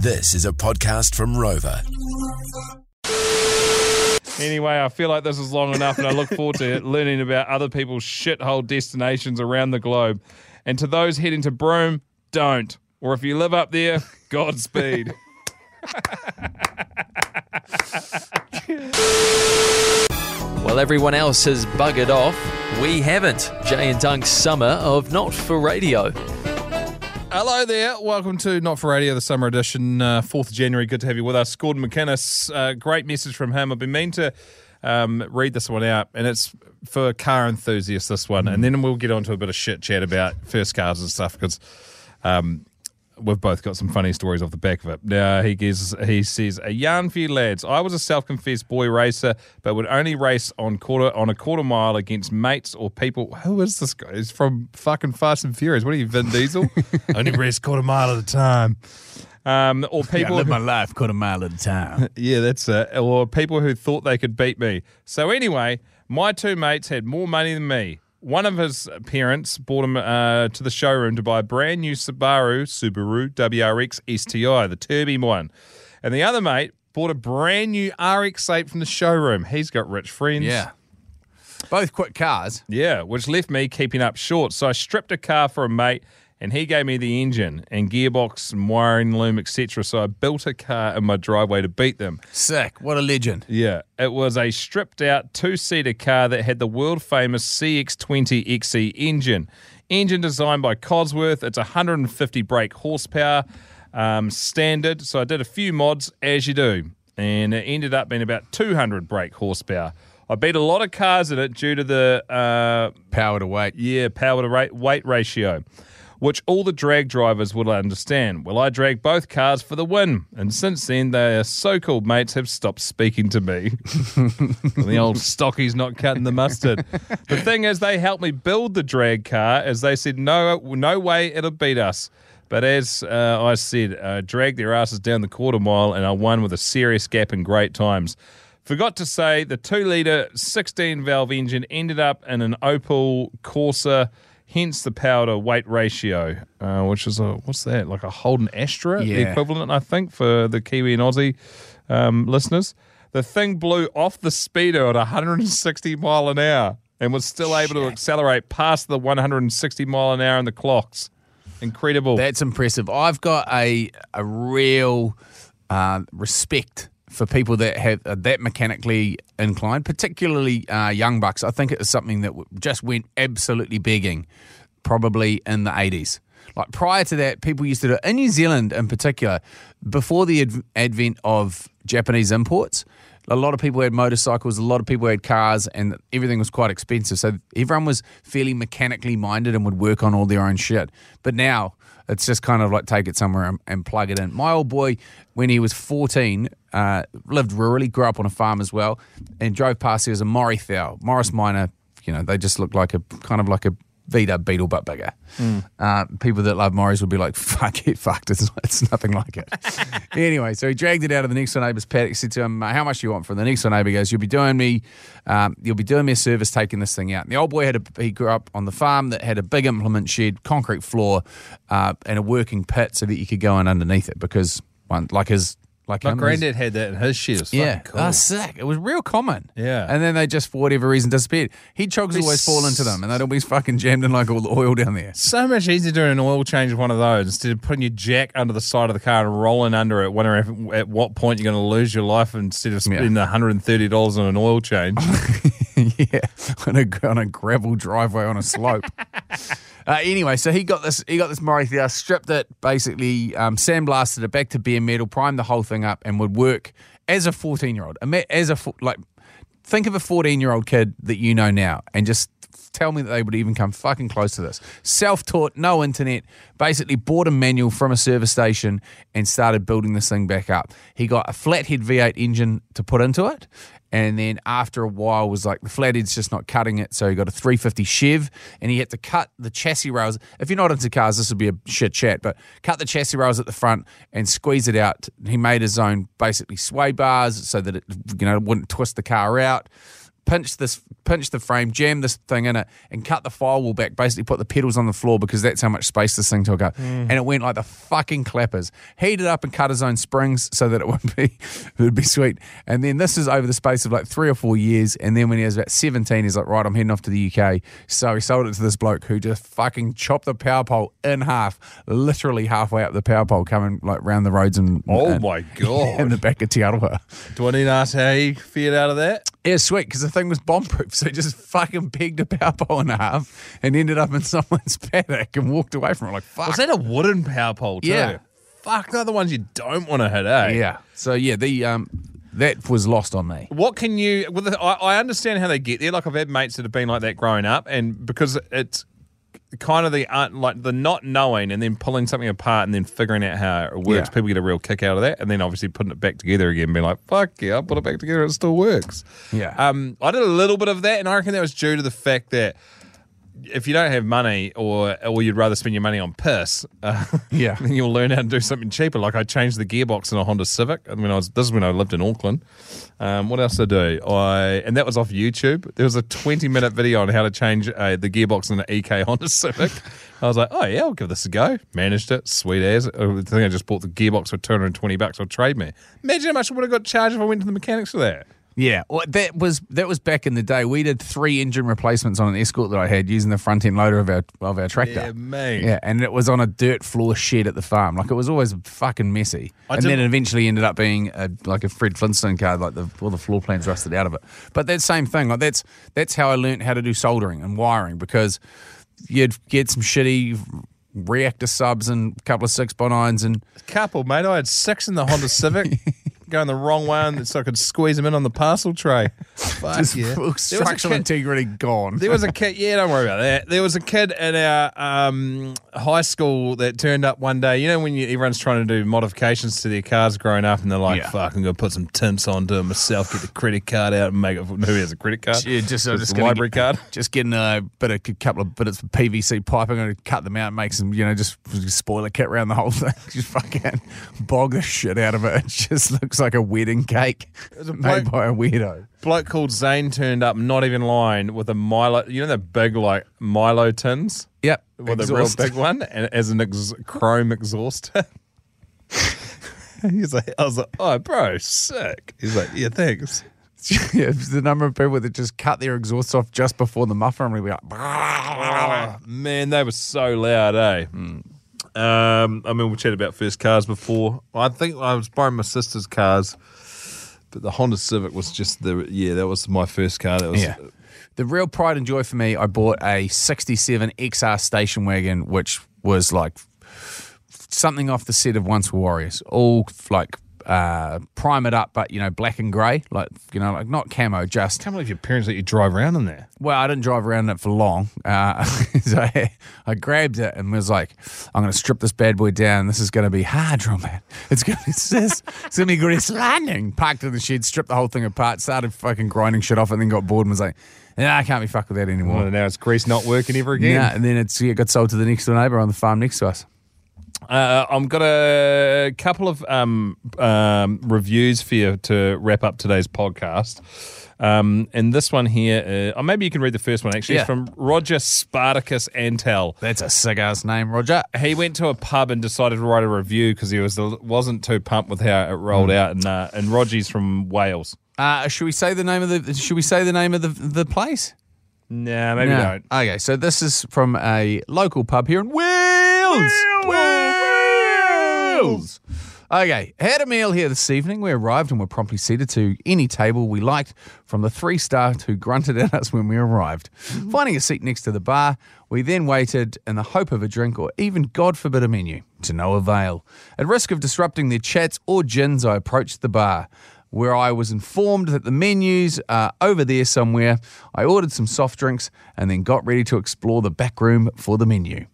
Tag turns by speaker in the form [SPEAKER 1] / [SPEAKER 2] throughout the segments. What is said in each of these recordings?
[SPEAKER 1] This is a podcast from Rover.
[SPEAKER 2] Anyway, I feel like this is long enough, and I look forward to learning about other people's shithole destinations around the globe. And to those heading to Broome, don't. Or if you live up there, Godspeed.
[SPEAKER 3] While everyone else has buggered off, we haven't. Jay and Dunk's summer of Not for Radio.
[SPEAKER 2] Hello there. Welcome to Not for Radio, the summer edition, uh, 4th of January. Good to have you with us. Gordon McInnes, uh, great message from him. I've been meaning to um, read this one out, and it's for car enthusiasts, this one. And then we'll get on to a bit of shit chat about first cars and stuff because um, we've both got some funny stories off the back of it. Now, he, gives, he says, A yarn for you lads. I was a self confessed boy racer, but would only race on quarter on a quarter mile against mates or people. Who is this guy? He's from fucking Fast and Furious. What are you, Vin Diesel? only race quarter mile at a time. Um, or people
[SPEAKER 4] live
[SPEAKER 2] who-
[SPEAKER 4] my life quarter mile at a time.
[SPEAKER 2] yeah, that's it. Or people who thought they could beat me. So anyway, my two mates had more money than me. One of his parents brought him uh, to the showroom to buy a brand new Subaru, Subaru WRX STI, the Turby one. And the other mate bought a brand new RX-8 from the showroom. He's got rich friends.
[SPEAKER 4] yeah. Both quick cars.
[SPEAKER 2] Yeah, which left me keeping up short. So I stripped a car for a mate, and he gave me the engine and gearbox and wiring loom, etc. So I built a car in my driveway to beat them.
[SPEAKER 4] Sick. What a legend.
[SPEAKER 2] Yeah, it was a stripped out two seater car that had the world famous CX20 XE E engine. Engine designed by Cosworth. It's 150 brake horsepower um, standard. So I did a few mods as you do, and it ended up being about 200 brake horsepower. I beat a lot of cars in it due to the uh,
[SPEAKER 4] Power to weight.
[SPEAKER 2] yeah, power to rate, weight ratio, which all the drag drivers will understand. Well, I dragged both cars for the win, and since then, their so called mates have stopped speaking to me. the old stocky's not cutting the mustard. the thing is, they helped me build the drag car as they said, no, no way it'll beat us. But as uh, I said, I dragged their asses down the quarter mile, and I won with a serious gap in great times. Forgot to say the two litre 16 valve engine ended up in an Opel Corsa, hence the power to weight ratio, uh, which is a what's that like a Holden Astra, the equivalent, I think, for the Kiwi and Aussie um, listeners. The thing blew off the speedo at 160 mile an hour and was still able to accelerate past the 160 mile an hour in the clocks. Incredible.
[SPEAKER 4] That's impressive. I've got a a real uh, respect for people that have are that mechanically inclined, particularly uh, young bucks. I think it is something that just went absolutely begging, probably in the eighties. Like prior to that, people used to do it in New Zealand, in particular, before the adv- advent of Japanese imports. A lot of people had motorcycles, a lot of people had cars, and everything was quite expensive. So everyone was fairly mechanically minded and would work on all their own shit. But now it's just kind of like take it somewhere and, and plug it in. My old boy, when he was 14, uh, lived rurally, grew up on a farm as well, and drove past there was a Morris Thou, Morris Minor. You know, they just look like a kind of like a Vita Beetle but bigger. Uh, people that love Morris would be like, "Fuck it, fucked. It's, it's nothing like it." anyway, so he dragged it out of the next door neighbour's paddock. Said to him, "How much do you want for it?" The next door neighbour goes, "You'll be doing me, um, you'll be doing me a service taking this thing out." And the old boy had a he grew up on the farm that had a big implement shed, concrete floor, uh, and a working pit so that you could go in underneath it because one like his like
[SPEAKER 2] My granddad had that in his shed. It was
[SPEAKER 4] yeah,
[SPEAKER 2] fucking ah, cool.
[SPEAKER 4] oh, sick. It was real common.
[SPEAKER 2] Yeah.
[SPEAKER 4] and then they just for whatever reason disappeared. He'd chogs always fall into them, and they'd always fucking jammed in like all the oil down there.
[SPEAKER 2] so much easier doing an oil change with one of those instead of putting your jack under the side of the car and rolling under it, wondering if, at what point you're going to lose your life instead of spending $130 on an oil change.
[SPEAKER 4] yeah, on a on a gravel driveway on a slope. uh, anyway, so he got this. He got this Murray Thea, stripped it, basically um, sandblasted it back to bare metal, primed the whole thing up, and would work as a fourteen year old. As a like, think of a fourteen year old kid that you know now, and just tell me that they would even come fucking close to this. Self taught, no internet. Basically, bought a manual from a service station and started building this thing back up. He got a flathead V8 engine to put into it. And then after a while was like the flathead's just not cutting it, so he got a 350 Chev and he had to cut the chassis rails. If you're not into cars, this would be a shit chat, but cut the chassis rails at the front and squeeze it out. He made his own basically sway bars so that it you know wouldn't twist the car out pinch this, pinch the frame, jam this thing in it, and cut the firewall back. Basically, put the pedals on the floor because that's how much space this thing took up, mm. and it went like the fucking clappers. Heated up and cut his own springs so that it would be, it would be sweet. And then this is over the space of like three or four years. And then when he was about seventeen, he's like, right, I'm heading off to the UK. So he sold it to this bloke who just fucking chopped the power pole in half, literally halfway up the power pole, coming like round the roads and
[SPEAKER 2] Oh
[SPEAKER 4] and-
[SPEAKER 2] my God.
[SPEAKER 4] in the back of Te Aroha.
[SPEAKER 2] Do I need to ask how he fared out of that?
[SPEAKER 4] Yeah, sweet, because the thing was bomb proof. So he just fucking pegged a power pole in half and ended up in someone's paddock and walked away from it. Like, fuck.
[SPEAKER 2] Was that a wooden power pole too?
[SPEAKER 4] Yeah.
[SPEAKER 2] Fuck, they're the ones you don't want to hit, eh?
[SPEAKER 4] yeah. So yeah, the um, that was lost on me.
[SPEAKER 2] What can you? Well, I, I understand how they get there. Like I've had mates that have been like that growing up, and because it's kind of the uh, like the not knowing and then pulling something apart and then figuring out how it works.
[SPEAKER 4] Yeah.
[SPEAKER 2] People get a real kick out of that, and then obviously putting it back together again, being like, "Fuck yeah, I put it back together, it still works."
[SPEAKER 4] Yeah.
[SPEAKER 2] Um, I did a little bit of that, and I reckon that was due to the fact that. If you don't have money, or or you'd rather spend your money on piss, uh,
[SPEAKER 4] Yeah.
[SPEAKER 2] then you'll learn how to do something cheaper. Like I changed the gearbox in a Honda Civic. I mean, I was this is when I lived in Auckland. Um, what else did I do? I and that was off YouTube. There was a 20 minute video on how to change uh, the gearbox in an EK Honda Civic. I was like, oh yeah, I'll give this a go. Managed it, sweet as. I think I just bought the gearbox for 220 bucks on Trade Me. Imagine how much I would have got charged if I went to the mechanics for that.
[SPEAKER 4] Yeah, well, that was that was back in the day. We did three engine replacements on an Escort that I had using the front end loader of our of our tractor.
[SPEAKER 2] Yeah, mate.
[SPEAKER 4] Yeah, and it was on a dirt floor shed at the farm. Like it was always fucking messy.
[SPEAKER 2] I
[SPEAKER 4] and
[SPEAKER 2] did-
[SPEAKER 4] then it eventually ended up being a, like a Fred Flintstone car, like the all the floor plans rusted out of it. But that same thing, like that's that's how I learned how to do soldering and wiring because you'd get some shitty reactor subs and a couple of six by nines and a
[SPEAKER 2] Couple, mate. I had six in the Honda Civic. Going the wrong one so I could squeeze them in on the parcel tray. Fuck
[SPEAKER 4] just
[SPEAKER 2] yeah. There was a
[SPEAKER 4] structural
[SPEAKER 2] kid-
[SPEAKER 4] integrity gone.
[SPEAKER 2] There was a kid, yeah, don't worry about that. There was a kid at our um, high school that turned up one day. You know, when you, everyone's trying to do modifications to their cars growing up, and they're like,
[SPEAKER 4] Yeah.
[SPEAKER 2] fuck, I'm going to put some tints onto it myself, get the credit card out, and make it. Who has a credit card?
[SPEAKER 4] Yeah, just,
[SPEAKER 2] Just
[SPEAKER 4] gonna
[SPEAKER 2] library card.
[SPEAKER 4] Just getting a bit of a couple of bits of PVC pipe. I'm going to cut them out, and make some, you know, just spoiler kit around the whole thing. Just fucking bog the shit out of it. It just looks like a wedding cake
[SPEAKER 2] a
[SPEAKER 4] made
[SPEAKER 2] bloke-
[SPEAKER 4] by a weirdo.
[SPEAKER 2] Bloke called Zane turned up, not even lying, with a Milo. You know the big like Milo tins.
[SPEAKER 4] Yep,
[SPEAKER 2] with
[SPEAKER 4] exhaust.
[SPEAKER 2] a real big one and as an ex- chrome exhaust. He's like, I was like, oh, bro, sick. He's like, yeah, thanks.
[SPEAKER 4] yeah, the number of people that just cut their exhaust off just before the muffler and we'd be like,
[SPEAKER 2] Oh, man, they were so loud, eh? Um, I mean, we chatted about first cars before. I think I was borrowing my sister's cars, but the Honda Civic was just the yeah, that was my first car. That was
[SPEAKER 4] Yeah. The real pride and joy for me, I bought a 67 XR station wagon, which was like something off the set of Once Were Warriors, all like uh, prime it up, but you know, black and grey, like you know, like not camo, just
[SPEAKER 2] I can't believe your parents let you drive around in there.
[SPEAKER 4] well, I didn't drive around in it for long. Uh, so I, I grabbed it and was like, I'm going to strip this bad boy down. This is going to be hard, man. It's going to be this. It's going to be grease landing. Parked in the shed, stripped the whole thing apart, started fucking grinding shit off, and then got bored and was like, I can't be fucked with that anymore.
[SPEAKER 2] Well, now it's grease not working ever again.
[SPEAKER 4] Yeah, and then it's yeah, got sold to the next door neighbour on the farm next to us.
[SPEAKER 2] Uh, I've got a couple of um, um, reviews for you to wrap up today's podcast. Um, and this one here, uh, or maybe you can read the first one actually.
[SPEAKER 4] Yeah.
[SPEAKER 2] It's from Roger Spartacus Antel.
[SPEAKER 4] That's a sick ass name, Roger.
[SPEAKER 2] He went to a pub and decided to write a review because he was wasn't too pumped with how it rolled out. And uh, and Roger's from Wales.
[SPEAKER 4] Uh, should we say the name of the? Should we say the name of the the place?
[SPEAKER 2] Nah, maybe
[SPEAKER 4] No.
[SPEAKER 2] don't.
[SPEAKER 4] Okay, so this is from a local pub here in Wales. Wales. Okay, had a meal here this evening. We arrived and were promptly seated to any table we liked from the three star who grunted at us when we arrived. Mm-hmm. Finding a seat next to the bar, we then waited in the hope of a drink or even, God forbid, a menu. To no avail. At risk of disrupting their chats or gins, I approached the bar where I was informed that the menus are over there somewhere. I ordered some soft drinks and then got ready to explore the back room for the menu.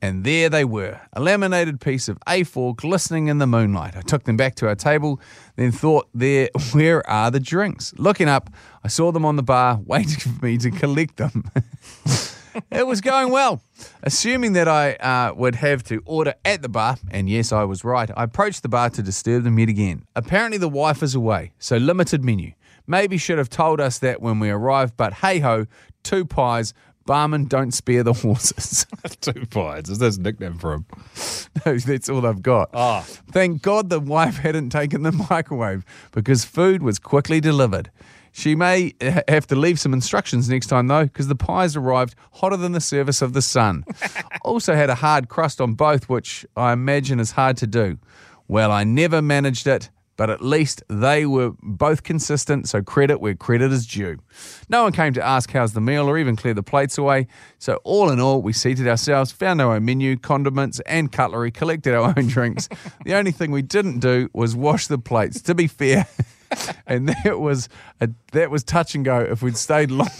[SPEAKER 4] And there they were, a laminated piece of A4 glistening in the moonlight. I took them back to our table, then thought, there, where are the drinks? Looking up, I saw them on the bar, waiting for me to collect them. it was going well. Assuming that I uh, would have to order at the bar, and yes, I was right, I approached the bar to disturb them yet again. Apparently, the wife is away, so limited menu. Maybe should have told us that when we arrived, but hey ho, two pies. Barman, don't spare the horses.
[SPEAKER 2] Two pies. Is this his nickname for him?
[SPEAKER 4] No, That's all I've got.
[SPEAKER 2] Ah.
[SPEAKER 4] Thank God the wife hadn't taken the microwave because food was quickly delivered. She may ha- have to leave some instructions next time though, because the pies arrived hotter than the surface of the sun. also had a hard crust on both, which I imagine is hard to do. Well, I never managed it, but at least they were both consistent, so credit where credit is due. No one came to ask how's the meal or even clear the plates away. So, all in all, we seated ourselves, found our own menu, condiments, and cutlery, collected our own drinks. the only thing we didn't do was wash the plates. To be fair, and that was a, that was touch and go. If we'd stayed long,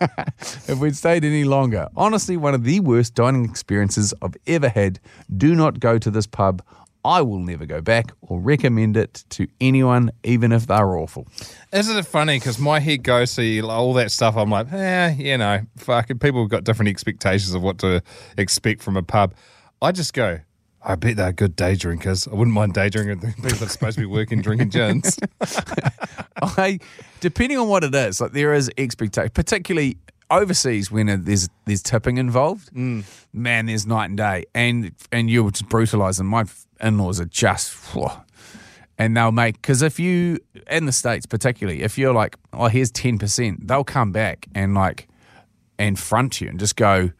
[SPEAKER 4] if we'd stayed any longer, honestly, one of the worst dining experiences I've ever had. Do not go to this pub. I will never go back or recommend it to anyone, even if they're awful.
[SPEAKER 2] Isn't it funny? Because my head goes to all that stuff. I'm like, eh, you know, fucking people have got different expectations of what to expect from a pub. I just go, I bet they're good day drinkers. I wouldn't mind day drinking people that's supposed to be working drinking gins.
[SPEAKER 4] I, depending on what it is, like there is expectation, particularly overseas when there's there's tipping involved. Man, there's night and day, and and you're just brutalising. My in-laws are just, whew. and they'll make because if you in the states particularly, if you're like, oh, here's ten percent, they'll come back and like and front you and just go,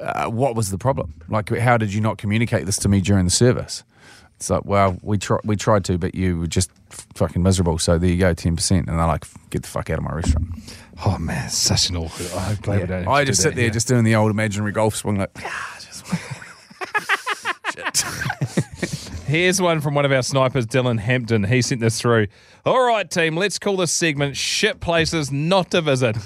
[SPEAKER 4] uh, what was the problem? Like, how did you not communicate this to me during the service? It's like, well, we try, we tried to, but you were just fucking miserable. So there you go, ten percent. And they're like, get the fuck out of my restaurant.
[SPEAKER 2] oh man, such an awkward. I'm glad we don't.
[SPEAKER 4] I just
[SPEAKER 2] do
[SPEAKER 4] sit
[SPEAKER 2] that
[SPEAKER 4] there,
[SPEAKER 2] here.
[SPEAKER 4] just doing the old imaginary golf swing, like, ah,
[SPEAKER 2] Here's one from one of our snipers, Dylan Hampton. He sent this through. All right, team, let's call this segment Shit Places Not to Visit.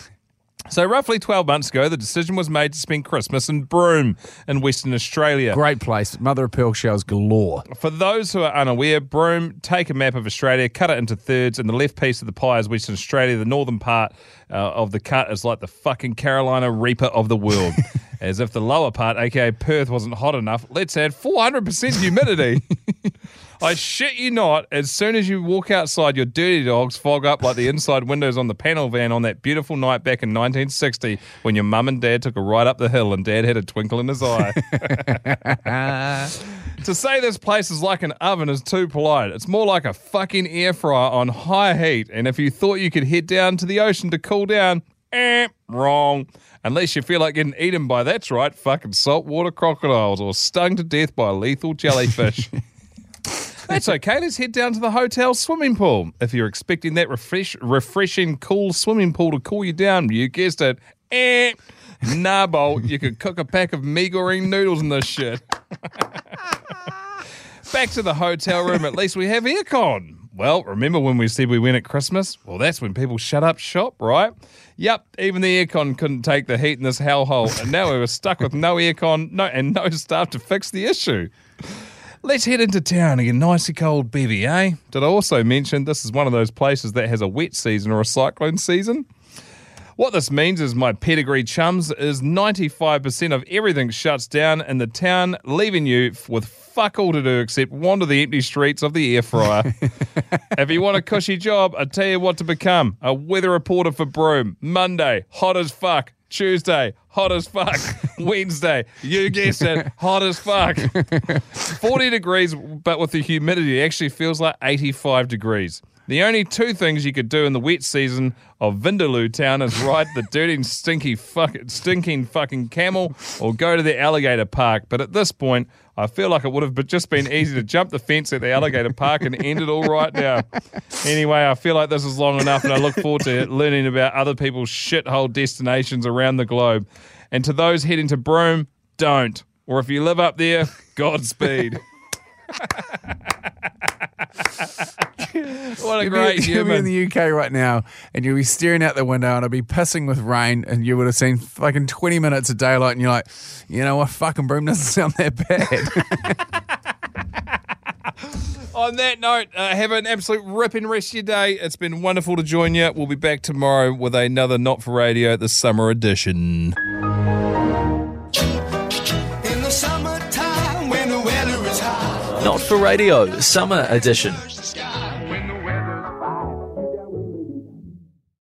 [SPEAKER 2] So, roughly 12 months ago, the decision was made to spend Christmas in Broome in Western Australia.
[SPEAKER 4] great place, mother of pearl shells galore.
[SPEAKER 2] For those who are unaware, Broome, take a map of Australia, cut it into thirds, and the left piece of the pie is Western Australia. The northern part uh, of the cut is like the fucking Carolina Reaper of the world. As if the lower part, aka Perth, wasn't hot enough, let's add 400% humidity. I shit you not, as soon as you walk outside, your dirty dogs fog up like the inside windows on the panel van on that beautiful night back in 1960 when your mum and dad took a ride up the hill and dad had a twinkle in his eye. To say this place is like an oven is too polite. It's more like a fucking air fryer on high heat. And if you thought you could head down to the ocean to cool down, eh, wrong. Unless you feel like getting eaten by, that's right, fucking saltwater crocodiles or stung to death by lethal jellyfish. That's okay. Let's head down to the hotel swimming pool. If you're expecting that refresh, refreshing, cool swimming pool to cool you down, you guessed it. Eh. Nah, Bolt, you could cook a pack of mee noodles in this shit. Back to the hotel room. At least we have aircon. Well, remember when we said we went at Christmas? Well, that's when people shut up shop, right? Yep, even the aircon couldn't take the heat in this hellhole, and now we were stuck with no aircon, no and no staff to fix the issue. Let's head into town and get an icy cold bevy, eh? Did I also mention this is one of those places that has a wet season or a cyclone season? What this means is my pedigree chums is 95% of everything shuts down in the town, leaving you with fuck all to do except wander the empty streets of the air fryer. if you want a cushy job, I tell you what to become a weather reporter for Broome. Monday, hot as fuck. Tuesday, hot as fuck. Wednesday, you guessed it, hot as fuck. 40 degrees, but with the humidity, it actually feels like 85 degrees. The only two things you could do in the wet season of Vindaloo Town is ride the dirty stinky fuck, stinking fucking camel or go to the alligator park. But at this point, I feel like it would have just been easy to jump the fence at the alligator park and end it all right now. Anyway, I feel like this is long enough and I look forward to learning about other people's shithole destinations around the globe. And to those heading to Broome, don't. Or if you live up there, Godspeed. what a
[SPEAKER 4] You'll
[SPEAKER 2] great
[SPEAKER 4] be, you'll be in the UK right now, and you'll be staring out the window, and it'll be pissing with rain, and you would have seen fucking twenty minutes of daylight, and you're like, you know what, fucking Broome doesn't sound that bad.
[SPEAKER 2] On that note, uh, have an absolute ripping rest of your day. It's been wonderful to join you. We'll be back tomorrow with another Not for Radio, the summer edition.
[SPEAKER 5] In the summertime when the weather is hot.
[SPEAKER 3] Not for Radio, Summer Edition.